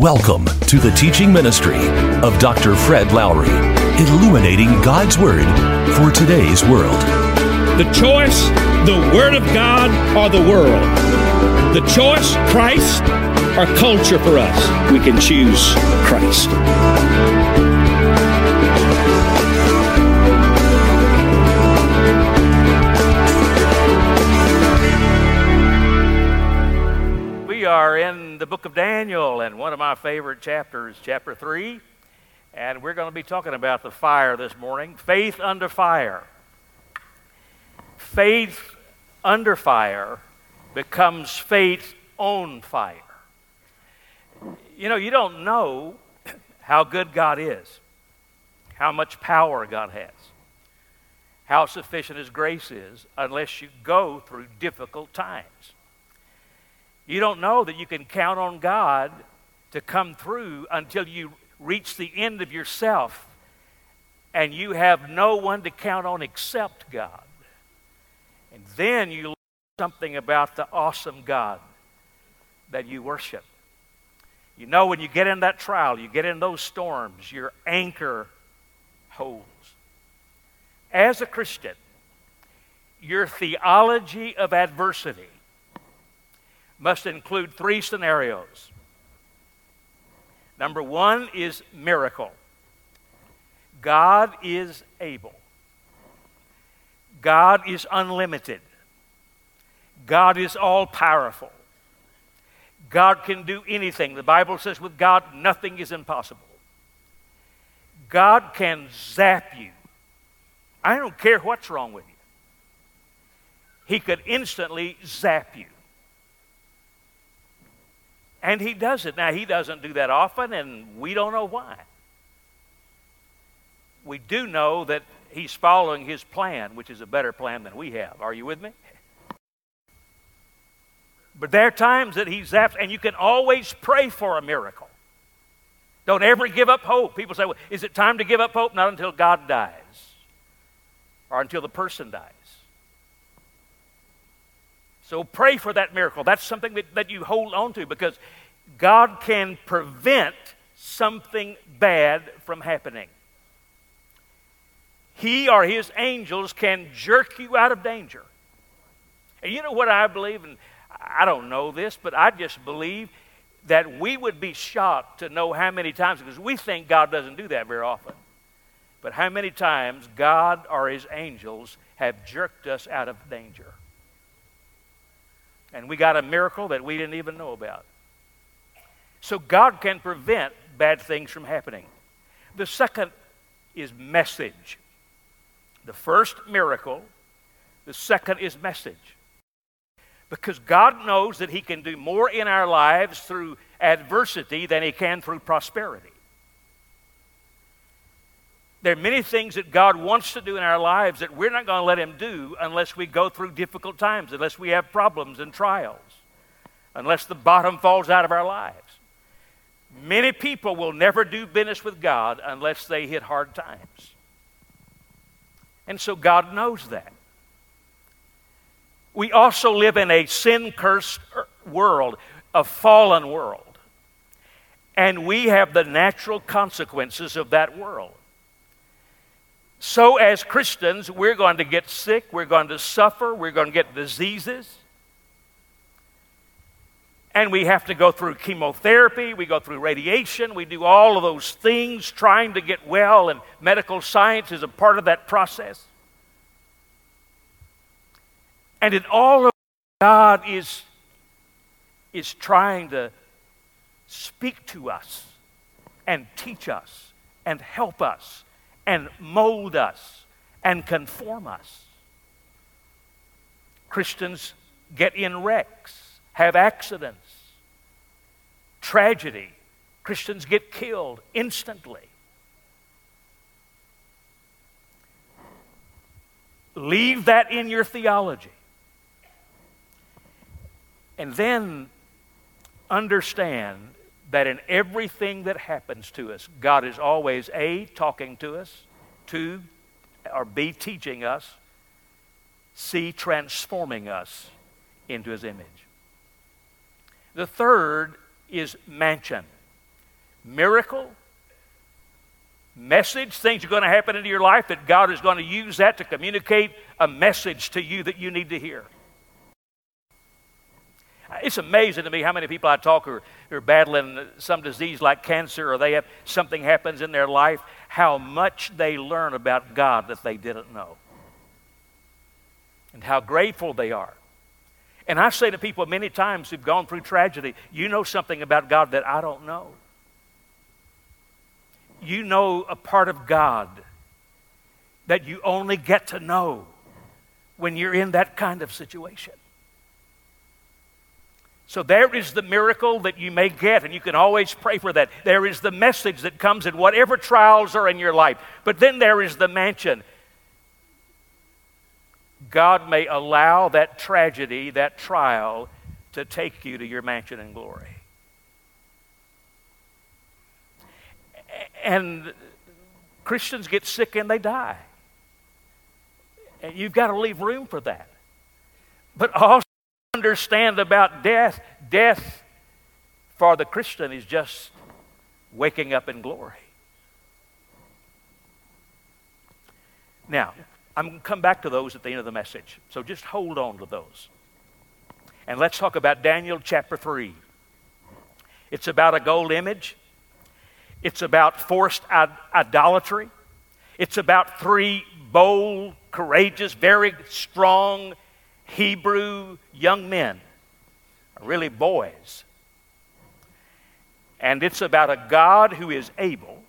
Welcome to the teaching ministry of Dr. Fred Lowery, illuminating God's Word for today's world. The choice, the Word of God, or the world. The choice, Christ, or culture for us. We can choose Christ. The book of Daniel, and one of my favorite chapters, chapter 3. And we're going to be talking about the fire this morning faith under fire. Faith under fire becomes faith on fire. You know, you don't know how good God is, how much power God has, how sufficient His grace is, unless you go through difficult times. You don't know that you can count on God to come through until you reach the end of yourself and you have no one to count on except God. And then you learn something about the awesome God that you worship. You know, when you get in that trial, you get in those storms, your anchor holds. As a Christian, your theology of adversity must include three scenarios. Number one is miracle. God is able. God is unlimited. God is all powerful. God can do anything. The Bible says with God, nothing is impossible. God can zap you. I don't care what's wrong with you. He could instantly zap you. And he does it. Now, he doesn't do that often, and we don't know why. We do know that he's following his plan, which is a better plan than we have. Are you with me? But there are times that he zaps, and you can always pray for a miracle. Don't ever give up hope. People say, well, is it time to give up hope? Not until God dies or until the person dies. So pray for that miracle. That's something that, that you hold on to because God can prevent something bad from happening. He or his angels can jerk you out of danger. And you know what I believe? And I don't know this, but I just believe that we would be shocked to know how many times, because we think God doesn't do that very often, but how many times God or his angels have jerked us out of danger. And we got a miracle that we didn't even know about. So God can prevent bad things from happening. The second is message. The first miracle, the second is message. Because God knows that He can do more in our lives through adversity than He can through prosperity. There are many things that God wants to do in our lives that we're not going to let Him do unless we go through difficult times, unless we have problems and trials, unless the bottom falls out of our lives. Many people will never do business with God unless they hit hard times. And so God knows that. We also live in a sin cursed er, world, a fallen world. And we have the natural consequences of that world. So, as Christians, we're going to get sick, we're going to suffer, we're going to get diseases. And we have to go through chemotherapy, we go through radiation, we do all of those things trying to get well, and medical science is a part of that process. And in all of God is, is trying to speak to us and teach us and help us and mold us and conform us. Christians get in wrecks, have accidents, tragedy. Christians get killed instantly. Leave that in your theology. And then understand that in everything that happens to us, God is always A, talking to us, two, or B, teaching us, C, transforming us into His image. The third is mansion. miracle, message, things are going to happen into your life that God is going to use that to communicate a message to you that you need to hear. It's amazing to me how many people I talk who are, who are battling some disease like cancer or they have something happens in their life, how much they learn about God that they didn't know. And how grateful they are. And I say to people many times who've gone through tragedy, you know something about God that I don't know. You know a part of God that you only get to know when you're in that kind of situation. So there is the miracle that you may get, and you can always pray for that. There is the message that comes in whatever trials are in your life. But then there is the mansion. God may allow that tragedy, that trial, to take you to your mansion in glory. And Christians get sick and they die. And you've got to leave room for that. But also, understand about death, death for the Christian is just waking up in glory. Now, I'm going to come back to those at the end of the message. So just hold on to those. And let's talk about Daniel chapter 3. It's about a gold image, it's about forced idolatry, it's about three bold, courageous, very strong Hebrew young men, really boys. And it's about a God who is able,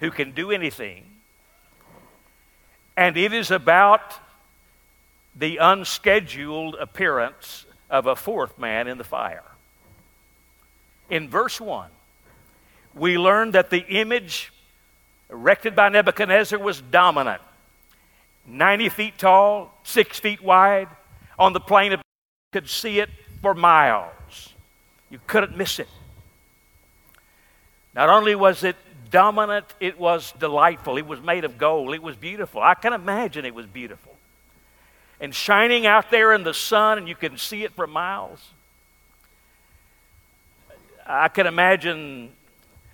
who can do anything. And it is about the unscheduled appearance of a fourth man in the fire. In verse 1, we learn that the image erected by Nebuchadnezzar was dominant. 90 feet tall, 6 feet wide. On the plain of could see it for miles. You couldn't miss it. Not only was it dominant, it was delightful. It was made of gold. It was beautiful. I can imagine it was beautiful. And shining out there in the sun, and you can see it for miles. I can imagine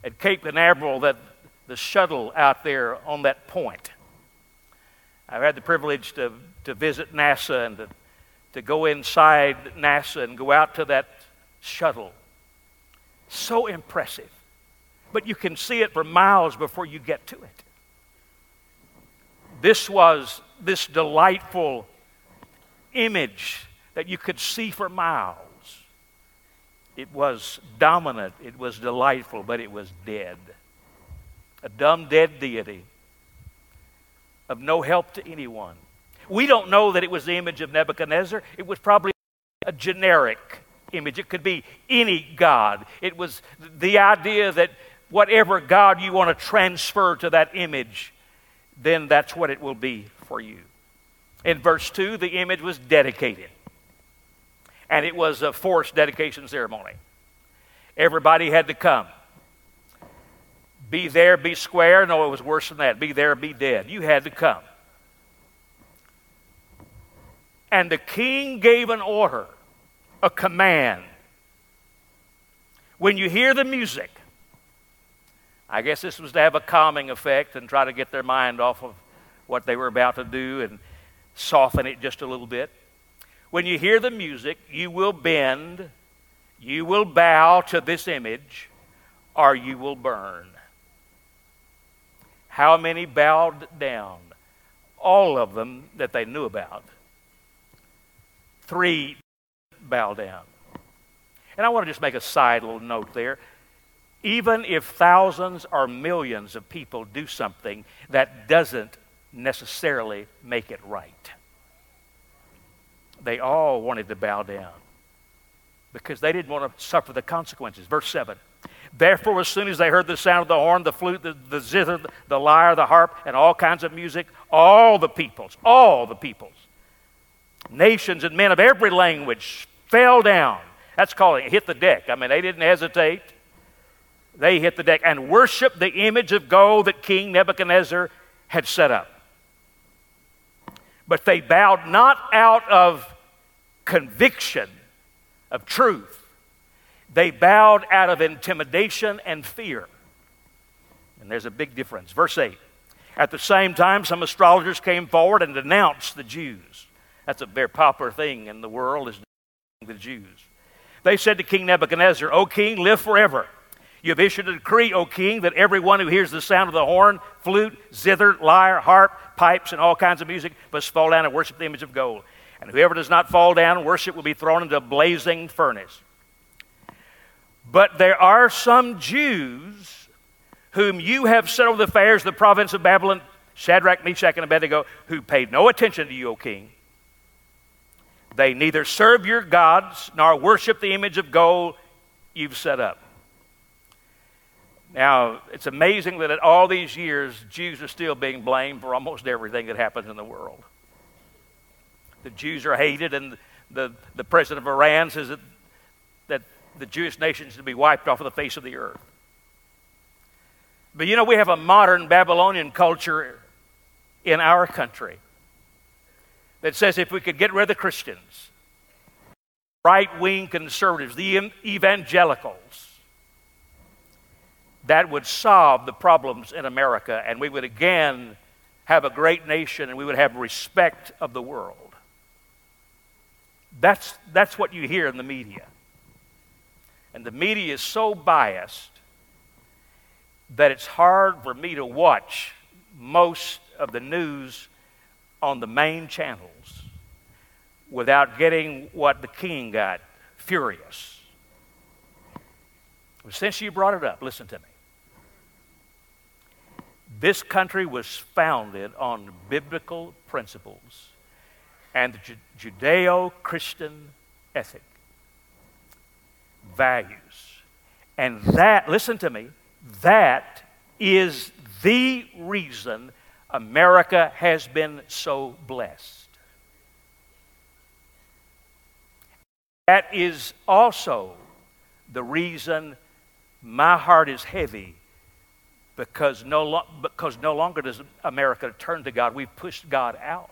at Cape Canaveral that the shuttle out there on that point I've had the privilege to, to visit NASA and to, to go inside NASA and go out to that shuttle. So impressive. But you can see it for miles before you get to it. This was this delightful image that you could see for miles. It was dominant, it was delightful, but it was dead. A dumb, dead deity of no help to anyone. We don't know that it was the image of Nebuchadnezzar. It was probably a generic image. It could be any God. It was the idea that whatever God you want to transfer to that image, then that's what it will be for you. In verse 2, the image was dedicated, and it was a forced dedication ceremony. Everybody had to come. Be there, be square. No, it was worse than that. Be there, be dead. You had to come. And the king gave an order, a command. When you hear the music, I guess this was to have a calming effect and try to get their mind off of what they were about to do and soften it just a little bit. When you hear the music, you will bend, you will bow to this image, or you will burn. How many bowed down? All of them that they knew about. Three bowed down. And I want to just make a side little note there. Even if thousands or millions of people do something, that doesn't necessarily make it right. They all wanted to bow down because they didn't want to suffer the consequences. Verse 7 Therefore, as soon as they heard the sound of the horn, the flute, the, the zither, the lyre, the harp, and all kinds of music, all the peoples, all the peoples, nations and men of every language fell down. That's calling it hit the deck. I mean, they didn't hesitate. They hit the deck and worshiped the image of gold that King Nebuchadnezzar had set up. But they bowed not out of conviction of truth They bowed out of intimidation and fear. And there's a big difference. Verse 8 At the same time, some astrologers came forward and denounced the Jews. That's a very popular thing in the world, is the Jews. They said to King Nebuchadnezzar, O king, live forever. You have issued a decree, O king, that everyone who hears the sound of the horn, flute, zither, lyre, harp, pipes, and all kinds of music must fall down and worship the image of gold. And whoever does not fall down and worship will be thrown into a blazing furnace. But there are some Jews whom you have set over the affairs of the province of Babylon, Shadrach, Meshach, and Abednego, who paid no attention to you, O king. They neither serve your gods nor worship the image of gold you've set up. Now, it's amazing that at all these years, Jews are still being blamed for almost everything that happens in the world. The Jews are hated, and the, the president of Iran says that, that the Jewish nation should be wiped off of the face of the earth. But you know, we have a modern Babylonian culture in our country that says if we could get rid of the Christians, right wing conservatives, the evangelicals, that would solve the problems in America, and we would again have a great nation and we would have respect of the world. That's, that's what you hear in the media. And the media is so biased that it's hard for me to watch most of the news on the main channels without getting what the king got furious. Since you brought it up, listen to me. This country was founded on biblical principles and the Judeo Christian ethic, values. And that, listen to me, that is the reason America has been so blessed. That is also the reason my heart is heavy because no, lo- because no longer does America turn to God. We've pushed God out.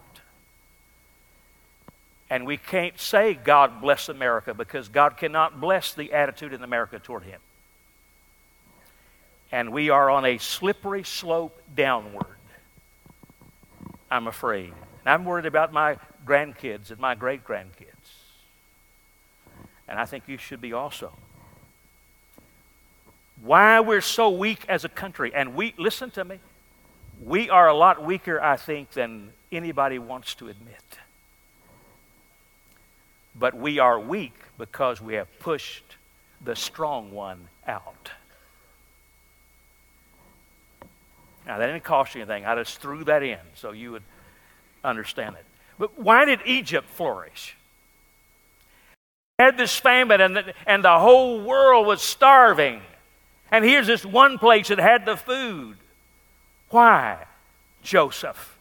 And we can't say, God bless America, because God cannot bless the attitude in America toward Him. And we are on a slippery slope downward, I'm afraid. And I'm worried about my grandkids and my great grandkids. And I think you should be also why we're so weak as a country. And we, listen to me, we are a lot weaker, I think, than anybody wants to admit. But we are weak because we have pushed the strong one out. Now, that didn't cost you anything. I just threw that in so you would understand it. But why did Egypt flourish? Had this famine and the, and the whole world was starving. And here's this one place that had the food. Why? Joseph,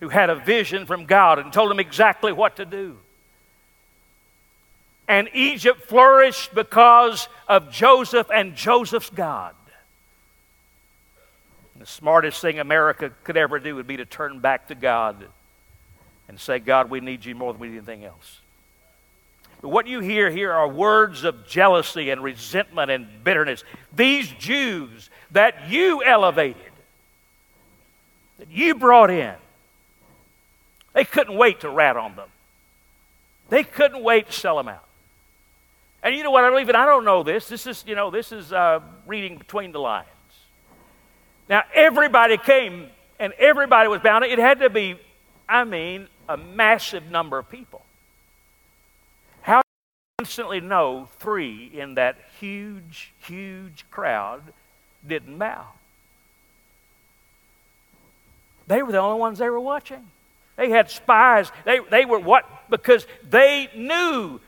who had a vision from God and told him exactly what to do. And Egypt flourished because of Joseph and Joseph's God. The smartest thing America could ever do would be to turn back to God and say, God, we need you more than we need anything else. But what you hear here are words of jealousy and resentment and bitterness. These Jews that you elevated, that you brought in, they couldn't wait to rat on them. They couldn't wait to sell them out. And you know what? I believe, and I don't know this. This is, you know, this is uh, reading between the lines. Now, everybody came and everybody was bound. It had to be, I mean, a massive number of people How do you instantly know three in that huge, huge crowd didn't bow. They were the only ones they were watching. They had spies. They, they were what? Because they knew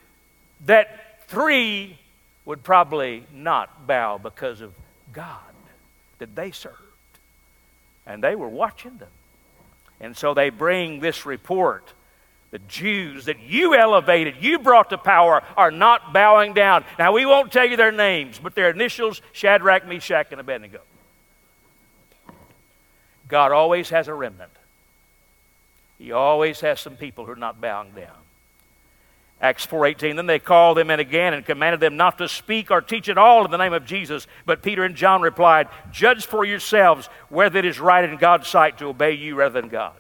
that three would probably not bow because of God that they served. And they were watching them. And so they bring this report the Jews that you elevated, you brought to power, are not bowing down. Now, we won't tell you their names, but their initials Shadrach, Meshach, and Abednego. God always has a remnant, He always has some people who are not bowing down. Acts 4:18 then they called them in again and commanded them not to speak or teach at all in the name of Jesus. But Peter and John replied judge for yourselves whether it is right in God's sight to obey you rather than God.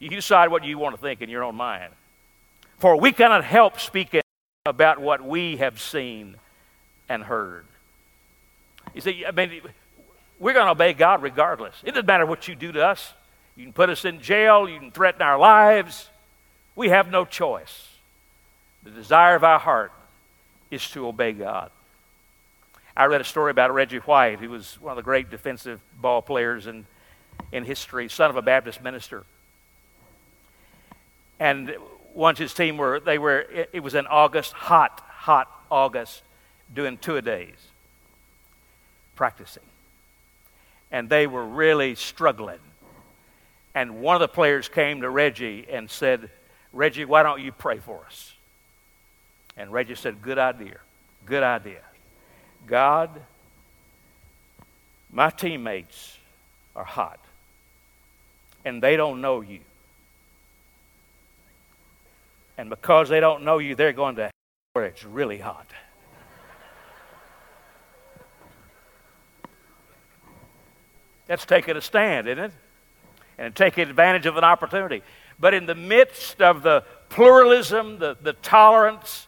You decide what you want to think in your own mind. For we cannot help speaking about what we have seen and heard. You see I mean we're going to obey God regardless. It doesn't matter what you do to us. You can put us in jail. You can threaten our lives. We have no choice the desire of our heart is to obey God. I read a story about Reggie White, who was one of the great defensive ball players in, in history, son of a Baptist minister. And once his team were, they were, it, was in August, hot, hot August, doing two a days, practicing. And they were really struggling. And one of the players came to Reggie and said, Reggie, why don't you pray for us? And Reggie said, Good idea. Good idea. God, my teammates are hot, and they don't know you. And because they don't know you, they're going to where it's really hot. That's taking a stand, isn't it? And taking advantage of an opportunity. But in the midst of the pluralism, the, the tolerance,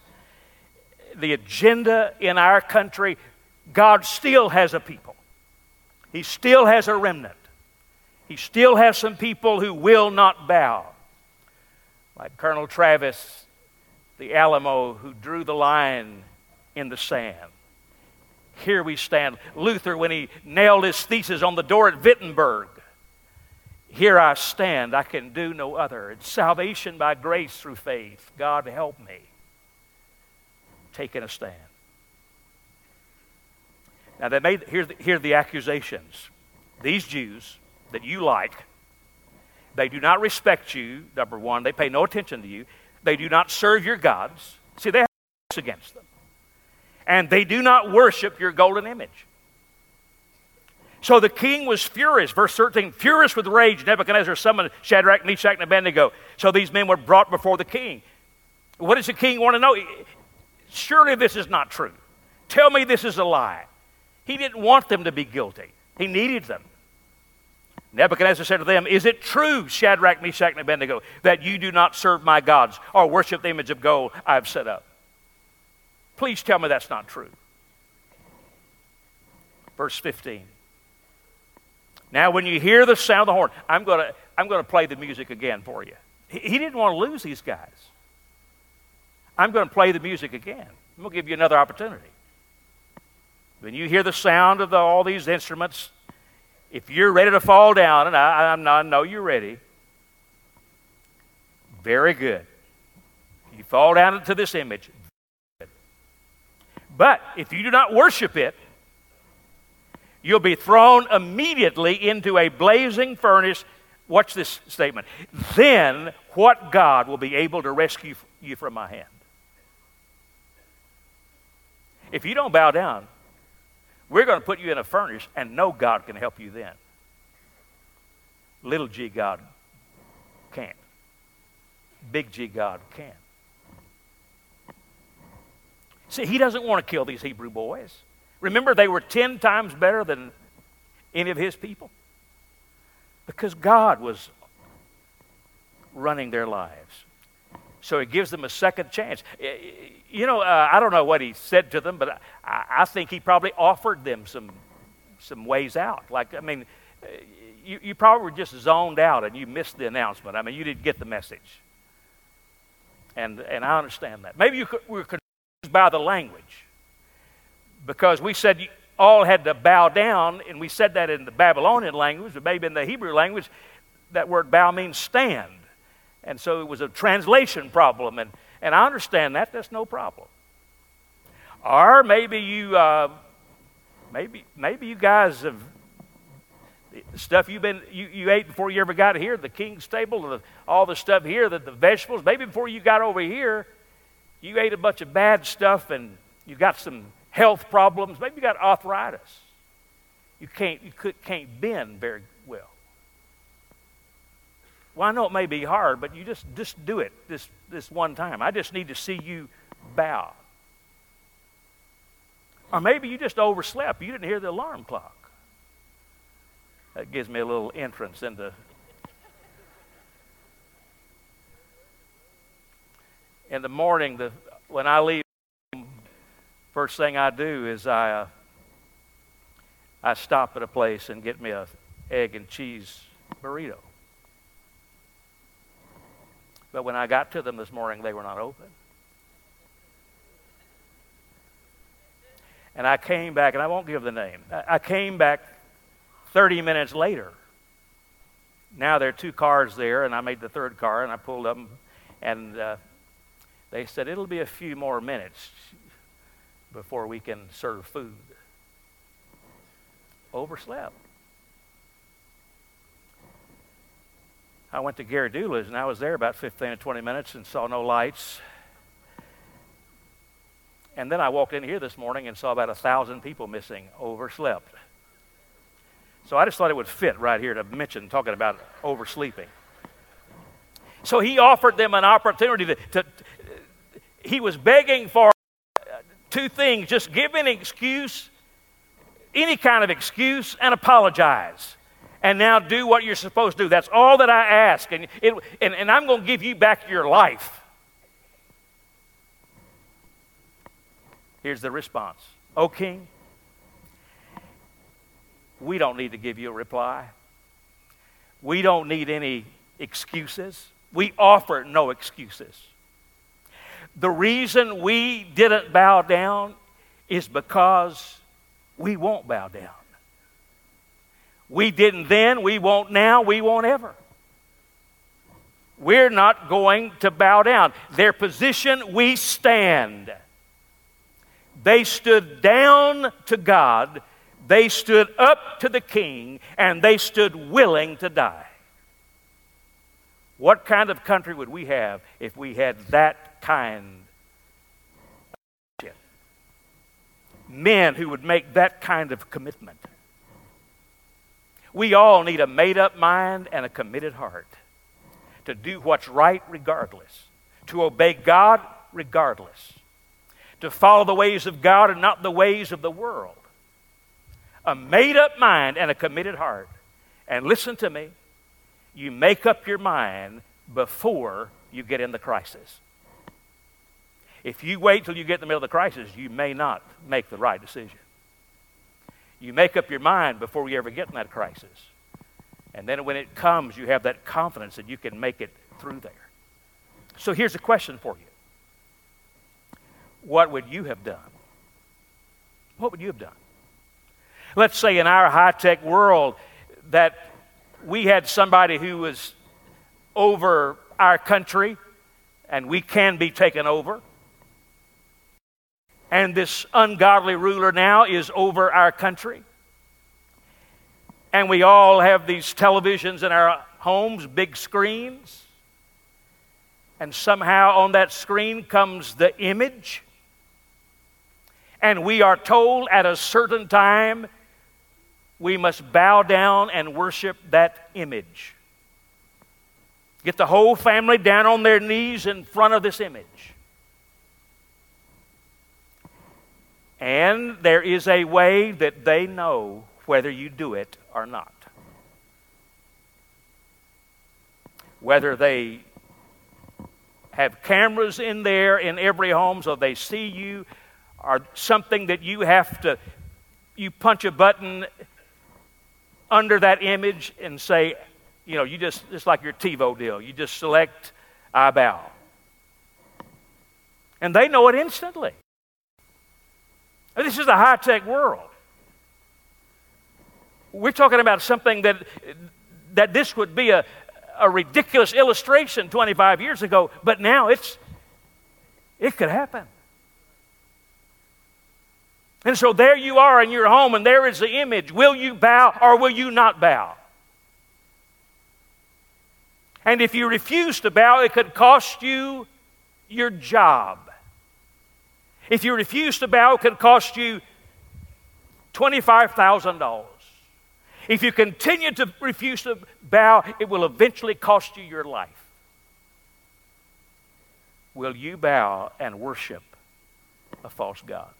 the agenda in our country, God still has a people. He still has a remnant. He still has some people who will not bow. Like Colonel Travis, the Alamo, who drew the line in the sand. Here we stand. Luther, when he nailed his thesis on the door at Wittenberg, here I stand. I can do no other. It's salvation by grace through faith. God help me taken a stand. Now, they made, here, here are the accusations. These Jews that you like, they do not respect you, number one. They pay no attention to you. They do not serve your gods. See, they have against them. And they do not worship your golden image. So the king was furious. Verse 13, furious with rage, Nebuchadnezzar summoned Shadrach, Meshach, and Abednego. So these men were brought before the king. What does the king want to know? Surely this is not true. Tell me this is a lie. He didn't want them to be guilty, he needed them. Nebuchadnezzar said to them, Is it true, Shadrach, Meshach, and Abednego, that you do not serve my gods or worship the image of gold I have set up? Please tell me that's not true. Verse 15. Now, when you hear the sound of the horn, I'm going to I'm going to play the music again for you. He, he didn't want to lose these guys. I'm going to play the music again. I'm going to give you another opportunity. When you hear the sound of the, all these instruments, if you're ready to fall down, and I, not, I know you're ready, very good. You fall down into this image. But if you do not worship it, you'll be thrown immediately into a blazing furnace. Watch this statement. Then what God will be able to rescue you from my hand? If you don't bow down, we're going to put you in a furnace, and no God can help you then. Little g God can't. Big G God can. See, he doesn't want to kill these Hebrew boys. Remember, they were 10 times better than any of his people because God was running their lives. So he gives them a second chance. You know, uh, I don't know what he said to them, but I, I, think he probably offered them some, some ways out. Like, I mean, uh, you, you probably were just zoned out and you missed the announcement. I mean, you didn't get the message. And, and I understand that. Maybe you were confused by the language because we said you all had to bow down, and we said that in the Babylonian language, but maybe in the Hebrew language, that word bow means stand. And so it was a translation problem. And, and I understand that. That's no problem. Or maybe you, uh, maybe, maybe you guys have, the stuff you've been, you, you ate before you ever got here, the king's table, the, all the stuff here, the, the vegetables, maybe before you got over here, you ate a bunch of bad stuff and you got some health problems. Maybe you got arthritis. You can't, you could, can't bend very well. I know it may be hard, but you just, just do it this, this one time. I just need to see you bow. Or maybe you just overslept. You didn't hear the alarm clock. That gives me a little entrance into. In the morning, the, when I leave, first thing I do is I, uh, I stop at a place and get me a egg and cheese burrito. But when I got to them this morning, they were not open. And I came back, and I won't give the name. I came back 30 minutes later. Now there are two cars there, and I made the third car, and I pulled up, and uh, they said, It'll be a few more minutes before we can serve food. Overslept. I went to Gary Doula's, and I was there about 15 or 20 minutes and saw no lights. And then I walked in here this morning and saw about a thousand people missing, overslept. So I just thought it would fit right here to mention talking about oversleeping. So he offered them an opportunity to, to he was begging for two things just give an excuse, any kind of excuse, and apologize. And now do what you're supposed to do. That's all that I ask. And, it, and, and I'm going to give you back your life. Here's the response O king, we don't need to give you a reply. We don't need any excuses. We offer no excuses. The reason we didn't bow down is because we won't bow down. We didn't then, we won't now, we won't ever. We're not going to bow down. Their position, we stand. They stood down to God, they stood up to the king, and they stood willing to die. What kind of country would we have if we had that kind of? Men who would make that kind of commitment. We all need a made up mind and a committed heart to do what's right regardless, to obey God regardless to follow the ways of God and not the ways of the world. A made up mind and a committed heart. And listen to me, you make up your mind before you get in the crisis. If you wait till you get in the middle of the crisis, you may not make the right decision. You make up your mind before you ever get in that crisis. And then when it comes, you have that confidence that you can make it through there. So here's a question for you what would you have done? What would you have done? Let's say in our high tech world that we had somebody who was over our country and we can be taken over. And this ungodly ruler now is over our country. And we all have these televisions in our homes, big screens. And somehow on that screen comes the image and we are told at a certain time we must bow down and worship that image. Get the whole family down on their knees in front of this image. And there is a way that they know whether you do it or not. Whether they have cameras in there in every home so they see you or something that you have to, you punch a button under that image and say, you know, you just, it's like your TiVo deal, you just select, I bow. And they know it instantly. This is a high tech world. We're talking about something that, that this would be a, a ridiculous illustration 25 years ago, but now it's, it could happen. And so there you are in your home, and there is the image. Will you bow or will you not bow? And if you refuse to bow, it could cost you your job. If you refuse to bow, it could cost you $25,000. if you continue to refuse to bow, it will eventually cost you your life. Will you bow and worship a false God?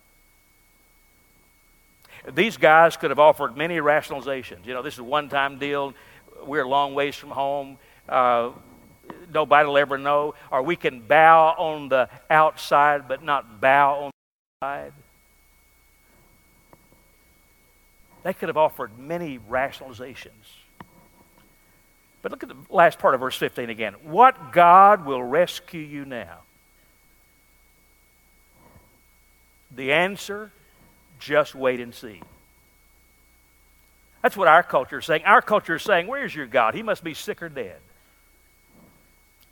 These guys could have offered many rationalizations. You know, this is a one time deal. We're a long ways from home. Uh, nobody will ever know. Or we can bow on the outside but not bow on the inside. They could have offered many rationalizations. But look at the last part of verse 15 again. What God will rescue you now? The answer just wait and see. That's what our culture is saying. Our culture is saying, Where's your God? He must be sick or dead.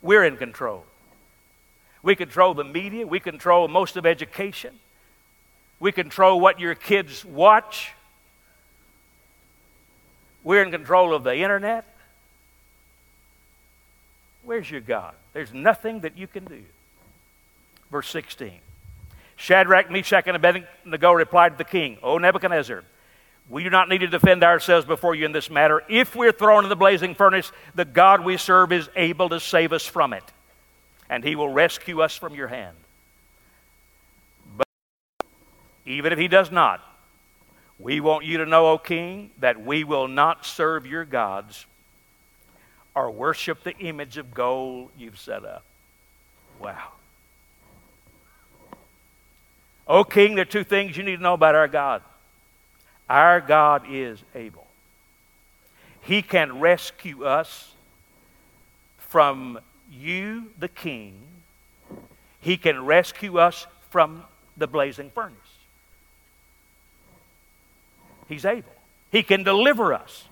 We're in control. We control the media, we control most of education, we control what your kids watch, we're in control of the internet. Where's your God? There's nothing that you can do. Verse 16. Shadrach, Meshach, and Abednego replied to the king, O Nebuchadnezzar, we do not need to defend ourselves before you in this matter. If we're thrown in the blazing furnace, the God we serve is able to save us from it, and he will rescue us from your hand. But even if he does not, we want you to know, O king, that we will not serve your gods or worship the image of gold you've set up. Wow. O king, there are two things you need to know about our God. Our God is able. He can rescue us from you, the king. He can rescue us from the blazing furnace. He's able. He can deliver us.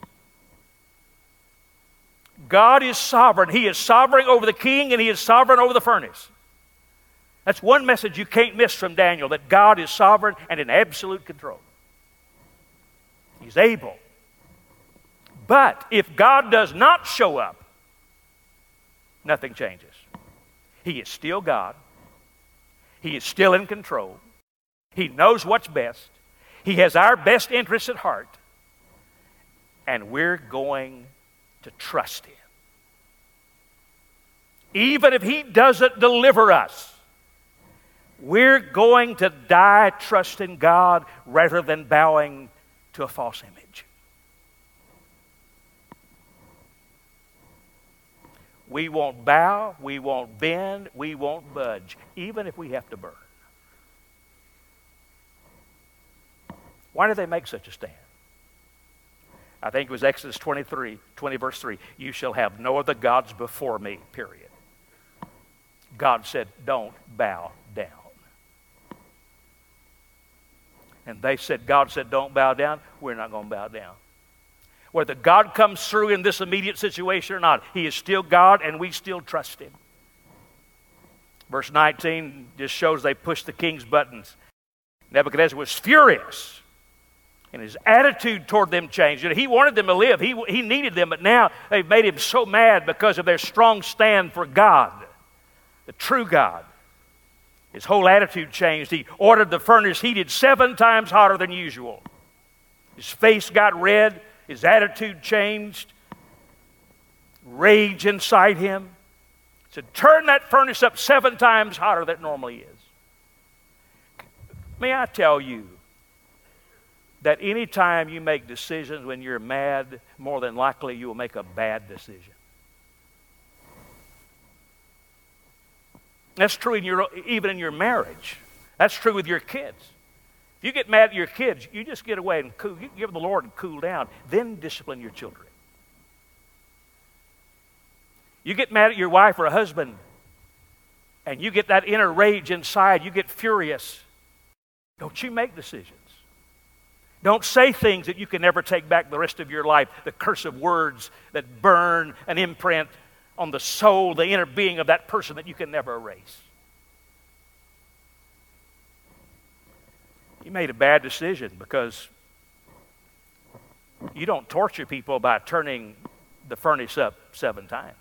God is sovereign. He is sovereign over the king and he is sovereign over the furnace. That's one message you can't miss from Daniel that God is sovereign and in absolute control. He's able. But if God does not show up, nothing changes. He is still God. He is still in control. He knows what's best. He has our best interests at heart. And we're going to trust Him. Even if He doesn't deliver us, we're going to die trusting God rather than bowing to a false image. We won't bow, we won't bend, we won't budge, even if we have to burn. Why did they make such a stand? I think it was Exodus 23, 20, verse 3. You shall have no other gods before me, period. God said, don't bow down. And they said, God said, don't bow down. We're not going to bow down. Whether God comes through in this immediate situation or not, He is still God and we still trust Him. Verse 19 just shows they pushed the king's buttons. Nebuchadnezzar was furious and his attitude toward them changed. he wanted them to live, he, he needed them, but now they've made him so mad because of their strong stand for God, the true God. His whole attitude changed. He ordered the furnace heated seven times hotter than usual. His face got red, his attitude changed, rage inside him. He said, Turn that furnace up seven times hotter than it normally is. May I tell you, that anytime you make decisions when you're mad, more than likely you will make a bad decision. That's true in your, even in your marriage. That's true with your kids. If you get mad at your kids, you just get away and cool, you give the Lord and cool down, then discipline your children. You get mad at your wife or a husband, and you get that inner rage inside, you get furious. Don't you make decisions. Don't say things that you can never take back the rest of your life, the cursive words that burn an imprint on the soul, the inner being of that person that you can never erase. You made a bad decision because you don't torture people by turning the furnace up seven times.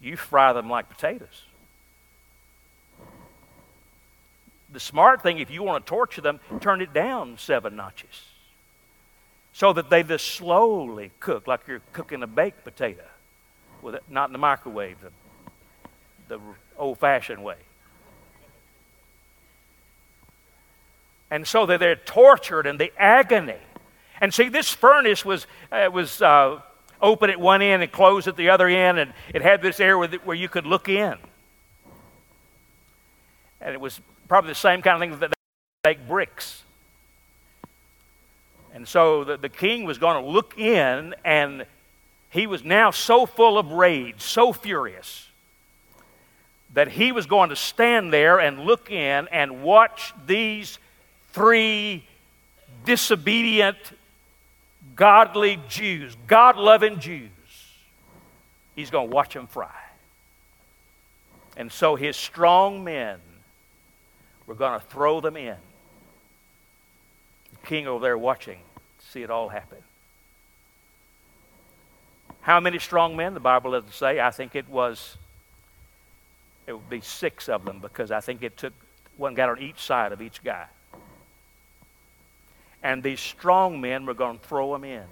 You fry them like potatoes. The smart thing, if you want to torture them, turn it down seven notches. so that they just slowly cook, like you're cooking a baked potato, with it, not in the microwave, the, the old fashioned way. And so that they're tortured in the agony. And see, this furnace was, uh, was uh, open at one end and closed at the other end, and it had this area where, where you could look in. And it was probably the same kind of thing that they make bricks. And so the, the king was going to look in, and he was now so full of rage, so furious, that he was going to stand there and look in and watch these three disobedient, godly Jews, God loving Jews. He's going to watch them fry. And so his strong men were going to throw them in The king over there watching see it all happen. How many strong men? The Bible doesn't say. I think it was, it would be six of them because I think it took one guy on each side of each guy. And these strong men were going to throw him in.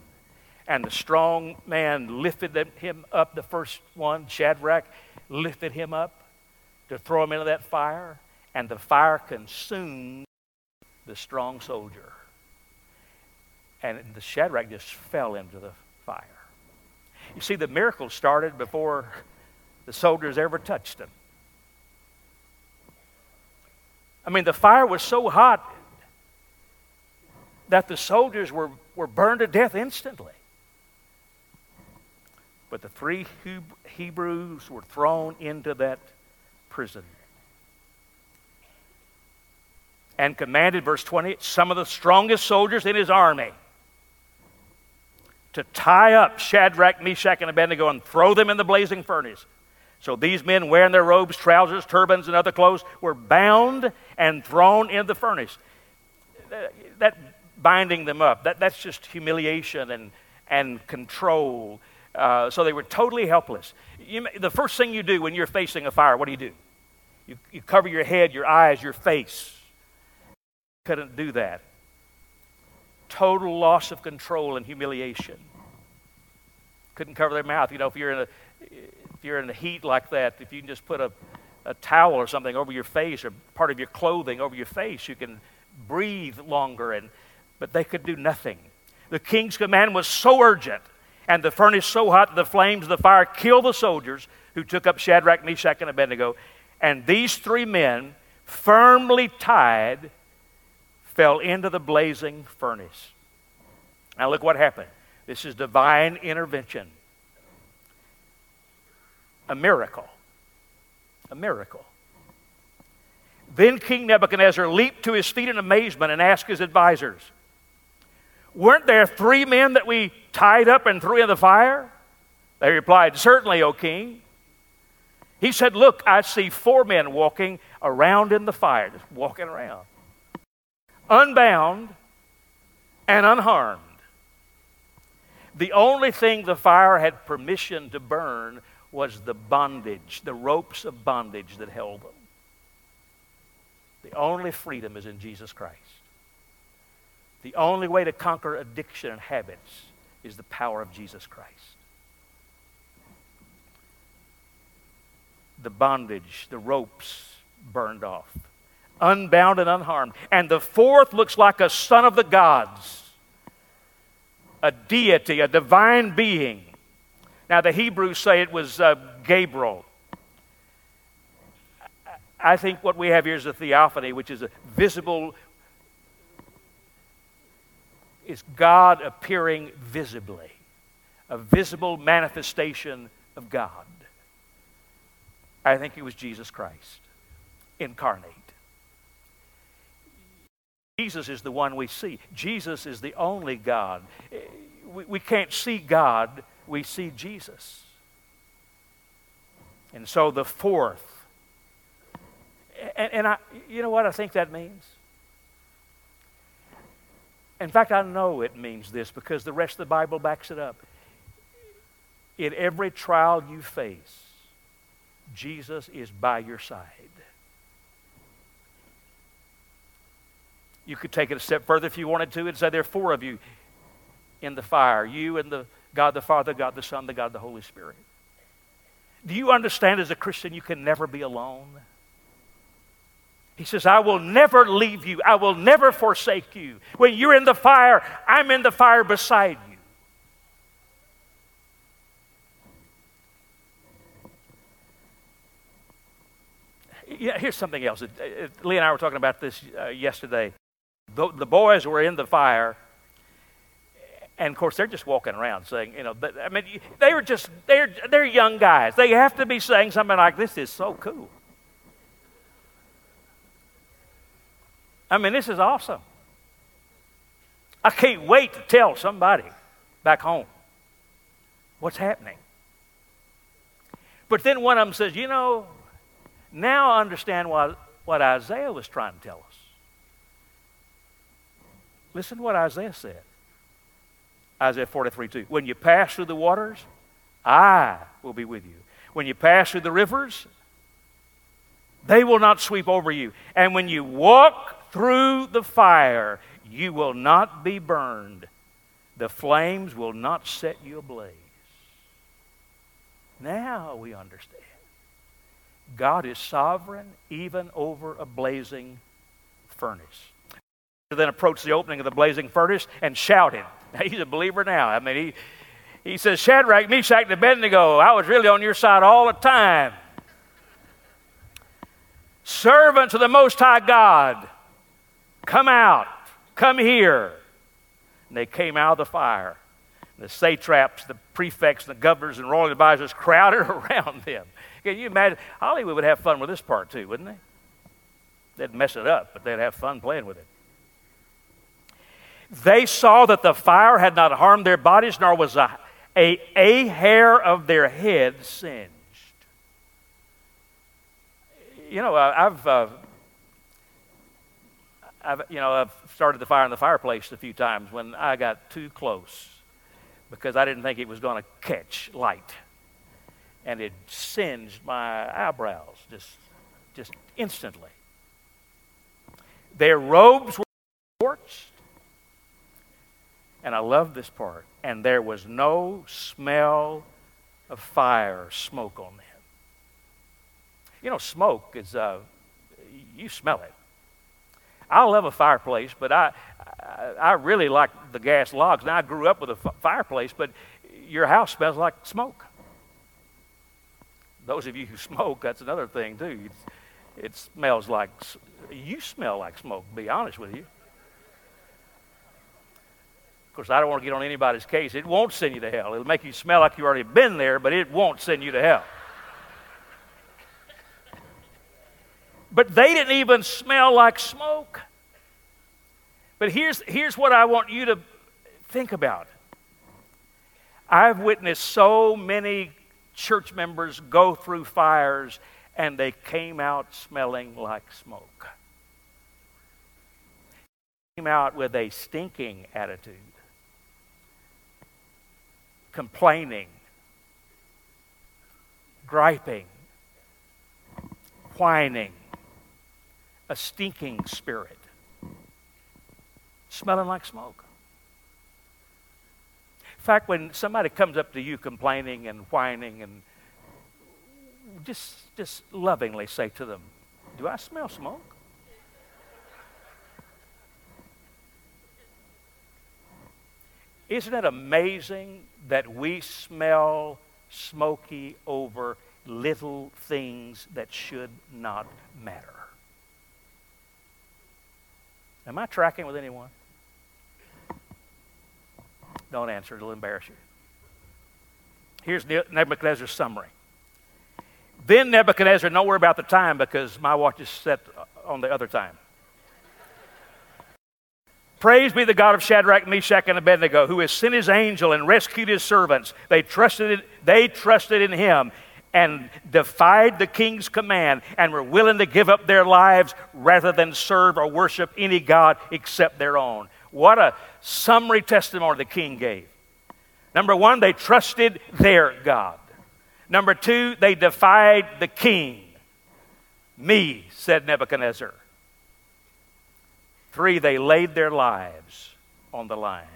And the strong man lifted him up, the first one, Shadrach, lifted him up to throw him into that fire. And the fire consumed the strong soldier. And the Shadrach just fell into the fire. You see, the miracle started before the soldiers ever touched him. I mean, the fire was so hot that the soldiers were, were burned to death instantly. But the three Hebrews were thrown into that prison. And commanded, verse 20, some of the strongest soldiers in his army to tie up Shadrach, Meshach, and Abednego and throw them in the blazing furnace. So these men, wearing their robes, trousers, turbans, and other clothes, were bound and thrown in the furnace. That binding them up, that, that's just humiliation and, and control. Uh, so they were totally helpless. You, the first thing you do when you're facing a fire, what do you do? You, you cover your head, your eyes, your face. Couldn't do that. Total loss of control and humiliation couldn't cover their mouth. You know, if you're in a if you're in the heat like that, if you can just put a, a towel or something over your face or part of your clothing over your face, you can breathe longer. And but they could do nothing. The king's command was so urgent, and the furnace so hot that the flames of the fire killed the soldiers who took up Shadrach, Meshach, and Abednego. And these three men, firmly tied, fell into the blazing furnace. Now look what happened. This is divine intervention. A miracle. A miracle. Then King Nebuchadnezzar leaped to his feet in amazement and asked his advisors, Weren't there three men that we tied up and threw in the fire? They replied, Certainly, O king. He said, Look, I see four men walking around in the fire, just walking around, unbound and unharmed. The only thing the fire had permission to burn was the bondage, the ropes of bondage that held them. The only freedom is in Jesus Christ. The only way to conquer addiction and habits is the power of Jesus Christ. The bondage, the ropes burned off, unbound and unharmed. And the fourth looks like a son of the gods a deity, a divine being. Now, the Hebrews say it was uh, Gabriel. I think what we have here is a theophany, which is a visible, is God appearing visibly, a visible manifestation of God. I think it was Jesus Christ incarnate. Jesus is the one we see. Jesus is the only God. Eh, we, we can't see God, we see Jesus. And so the fourth, and, and I, you know what I think that means? In fact, I know it means this because the rest of the Bible backs it up. In every trial you face, Jesus is by your side. You could take it a step further if you wanted to and say there are four of you. in the fire, you and the God the Father, God the Son, the God the Holy Spirit. Do you understand as a Christian you can never be alone? He says, I will never leave you. I will never forsake you. When you're in the fire, I'm in the fire beside you. Yeah, here's something else. Lee and I were talking about this uh, yesterday. The, the boys were in the fire, and of course they're just walking around saying, you know, I mean, they were just they're they're young guys. They have to be saying something like, "This is so cool." I mean, this is awesome. I can't wait to tell somebody back home what's happening. But then one of them says, You know, now I understand what, what Isaiah was trying to tell us. Listen to what Isaiah said Isaiah 43 2. When you pass through the waters, I will be with you. When you pass through the rivers, they will not sweep over you. And when you walk through the fire, you will not be burned. The flames will not set you ablaze. Now we understand. God is sovereign even over a blazing furnace. Then approached the opening of the blazing furnace and shouted. He's a believer now. I mean, he, he says, Shadrach, Meshach, and Abednego, I was really on your side all the time. Servants of the Most High God Come out, come here. And they came out of the fire. The satraps, the prefects, the governors, and royal advisors crowded around them. Can you imagine? Hollywood would have fun with this part too, wouldn't they? They'd mess it up, but they'd have fun playing with it. They saw that the fire had not harmed their bodies, nor was a, a, a hair of their head singed. You know, I've uh, I've, you know, I've started the fire in the fireplace a few times when I got too close because I didn't think it was going to catch light. And it singed my eyebrows just, just instantly. Their robes were scorched. And I love this part. And there was no smell of fire or smoke on them. You know, smoke is, uh, you smell it. I love a fireplace, but I, I really like the gas logs. Now, I grew up with a fireplace, but your house smells like smoke. Those of you who smoke, that's another thing, too. It, it smells like, you smell like smoke, to be honest with you. Course, I don't want to get on anybody's case. It won't send you to hell. It'll make you smell like you've already been there, but it won't send you to hell. But they didn't even smell like smoke. But here's, here's what I want you to think about. I've witnessed so many church members go through fires and they came out smelling like smoke. Came out with a stinking attitude, complaining, griping, whining, a stinking spirit, smelling like smoke. In fact, when somebody comes up to you complaining and whining and just, just lovingly say to them, Do I smell smoke? Isn't it amazing that we smell smoky over little things that should not matter? Am I tracking with anyone? Don't answer, it'll embarrass you. Here's Nebuchadnezzar's summary. Then Nebuchadnezzar, don't worry about the time because my watch is set on the other time. Praise be the God of Shadrach, Meshach, and Abednego, who has sent his angel and rescued his servants. They trusted, they trusted in him and defied the king's command and were willing to give up their lives rather than serve or worship any God except their own. What a summary testimony the king gave. Number one, they trusted their God. Number two, they defied the king. Me, said Nebuchadnezzar. Three, they laid their lives on the line.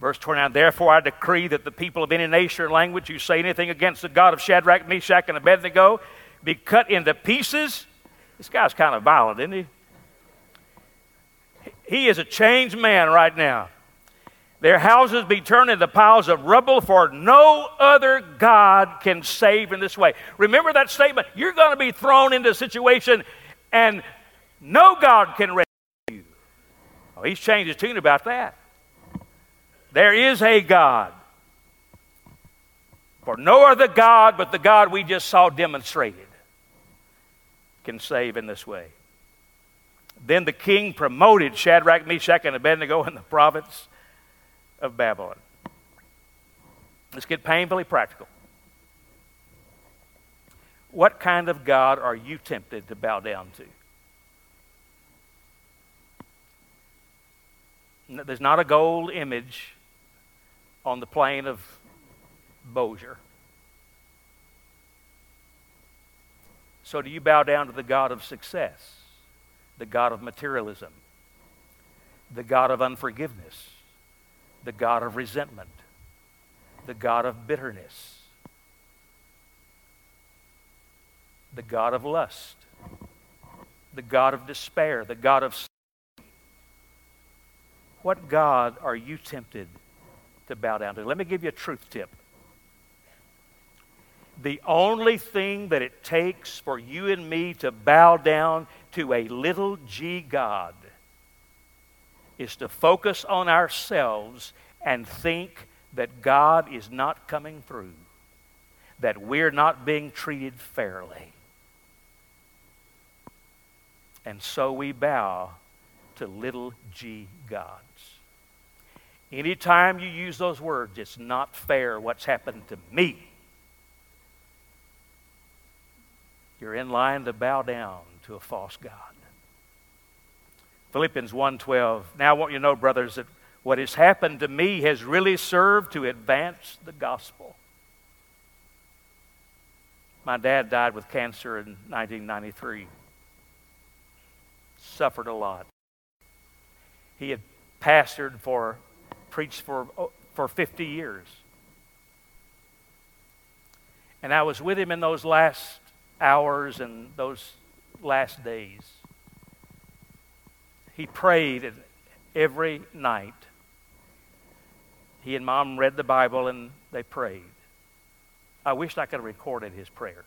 Verse 29 Therefore I decree that the people of any nation or language who say anything against the God of Shadrach, Meshach, and Abednego be cut into pieces. This guy's kind of violent, isn't he? He is a changed man right now. Their houses be turned into piles of rubble, for no other God can save in this way. Remember that statement. You're going to be thrown into a situation, and no God can rescue you. Oh, he's changed his tune about that. There is a God. For no other God but the God we just saw demonstrated can save in this way. Then the king promoted Shadrach, Meshach, and Abednego in the province of Babylon. Let's get painfully practical. What kind of God are you tempted to bow down to? There's not a gold image on the plain of Bossier. So, do you bow down to the God of success, the God of materialism, the God of unforgiveness, the God of resentment, the God of bitterness, the God of lust, the God of despair, the God of. What God are you tempted to bow down to? Let me give you a truth tip the only thing that it takes for you and me to bow down to a little g God is to focus on ourselves and think that God is not coming through, that we're not being treated fairly. And so we bow to little g gods. Anytime you use those words, it's not fair what's happened to me. You're in line to bow down to a false God. Philippians 1:12. Now I want you to know, brothers, that what has happened to me has really served to advance the gospel. My dad died with cancer in 1993. Suffered a lot. He had pastored for, preached for, for 50 years. And I was with him in those last hours and those last days. He prayed every night. He and mom read the Bible and they prayed. I wished I could have recorded his prayers.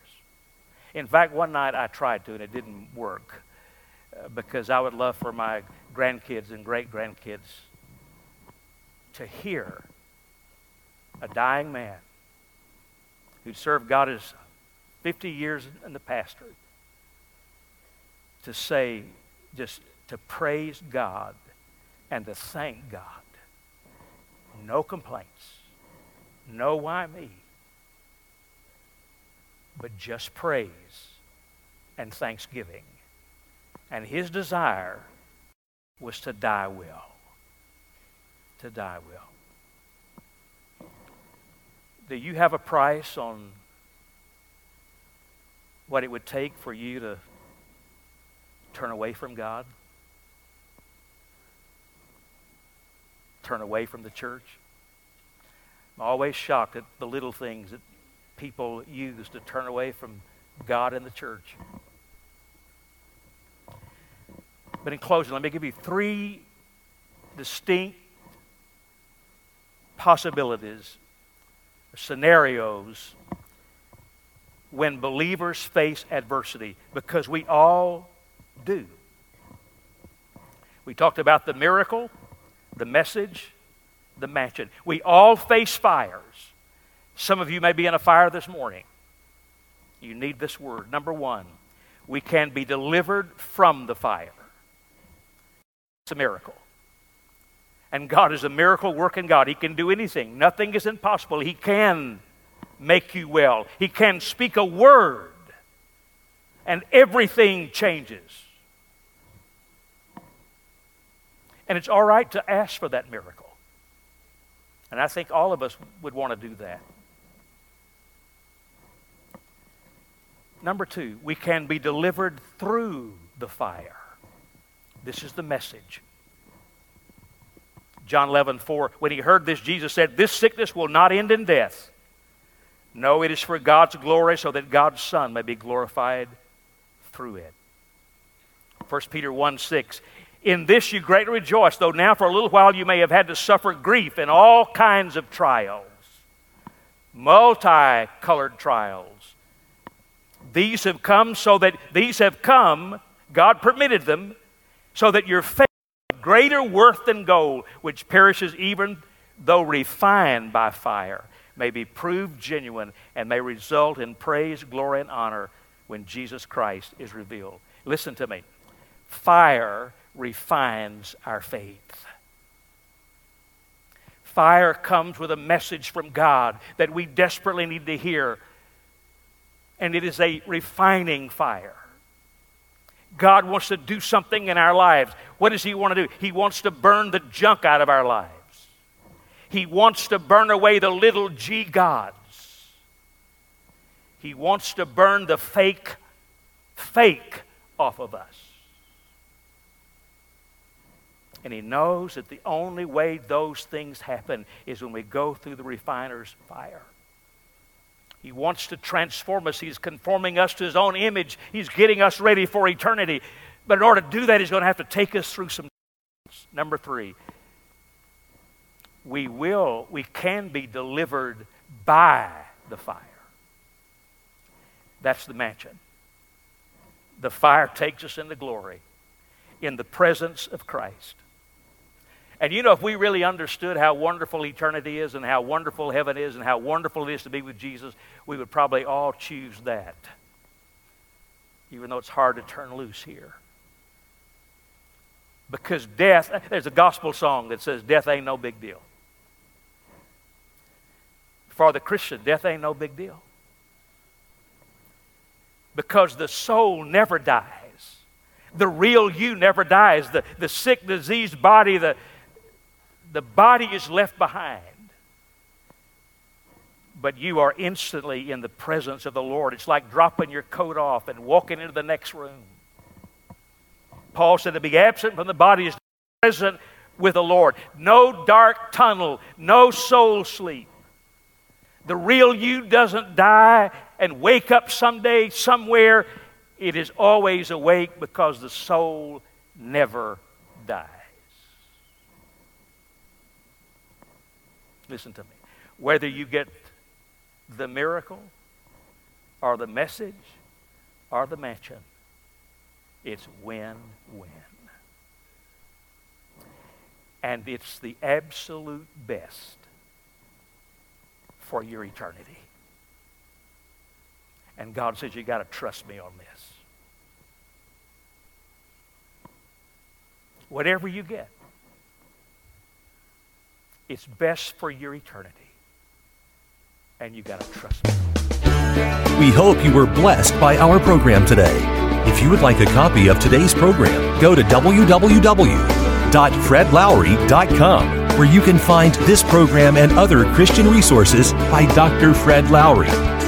In fact, one night I tried to and it didn't work uh, because I would love for my grandkids and great grandkids to hear a dying man who served God as 50 years in the pastorate to say, just to praise God and to thank God. No complaints. No why me. But just praise and thanksgiving. And his desire was to die well. To die well. Do you have a price on what it would take for you to turn away from God? Turn away from the church? I'm always shocked at the little things that people use to turn away from God and the church. But in closing, let me give you three distinct possibilities, scenarios when believers face adversity because we all do. We talked about the miracle, the message, the mansion. We all face fires. Some of you may be in a fire this morning. You need this word. Number one, we can be delivered from the fire. It's a miracle. And God is a miracle working God. He can do anything, nothing is impossible. He can make you well. He can speak a word and everything changes. And it's all right to ask for that miracle. And I think all of us would want to do that. Number two, we can be delivered through the fire. This is the message. John 11, 4, when he heard this, Jesus said, This sickness will not end in death. No, it is for God's glory, so that God's Son may be glorified through it. 1 Peter 1 6. In this you greatly rejoice, though now for a little while you may have had to suffer grief in all kinds of trials, multicolored trials. These have come so that these have come, God permitted them, so that your faith greater worth than gold, which perishes even though refined by fire, may be proved genuine and may result in praise, glory, and honor when Jesus Christ is revealed. Listen to me. Fire refines our faith. Fire comes with a message from God that we desperately need to hear, and it is a refining fire. God wants to do something in our lives. What does He want to do? He wants to burn the junk out of our lives. He wants to burn away the little g gods. He wants to burn the fake, fake off of us. And he knows that the only way those things happen is when we go through the refiner's fire. He wants to transform us. He's conforming us to his own image. He's getting us ready for eternity. But in order to do that, he's going to have to take us through some. things. Number three, we will, we can be delivered by the fire. That's the mansion. The fire takes us into glory in the presence of Christ. And you know, if we really understood how wonderful eternity is and how wonderful heaven is and how wonderful it is to be with Jesus, we would probably all choose that. Even though it's hard to turn loose here. Because death, there's a gospel song that says, Death ain't no big deal. For the Christian, death ain't no big deal. Because the soul never dies. The real you never dies. The, the sick, diseased body, the, the body is left behind. But you are instantly in the presence of the Lord. It's like dropping your coat off and walking into the next room. Paul said to be absent from the body is present with the Lord. No dark tunnel, no soul sleep. The real you doesn't die and wake up someday somewhere. It is always awake because the soul never dies. Listen to me. Whether you get the miracle or the message or the mansion, it's win win. And it's the absolute best for your eternity. And God says, You got to trust me on this. Whatever you get, it's best for your eternity. And you got to trust me. We hope you were blessed by our program today. If you would like a copy of today's program, go to www.fredlowery.com where you can find this program and other Christian resources by Dr. Fred Lowery.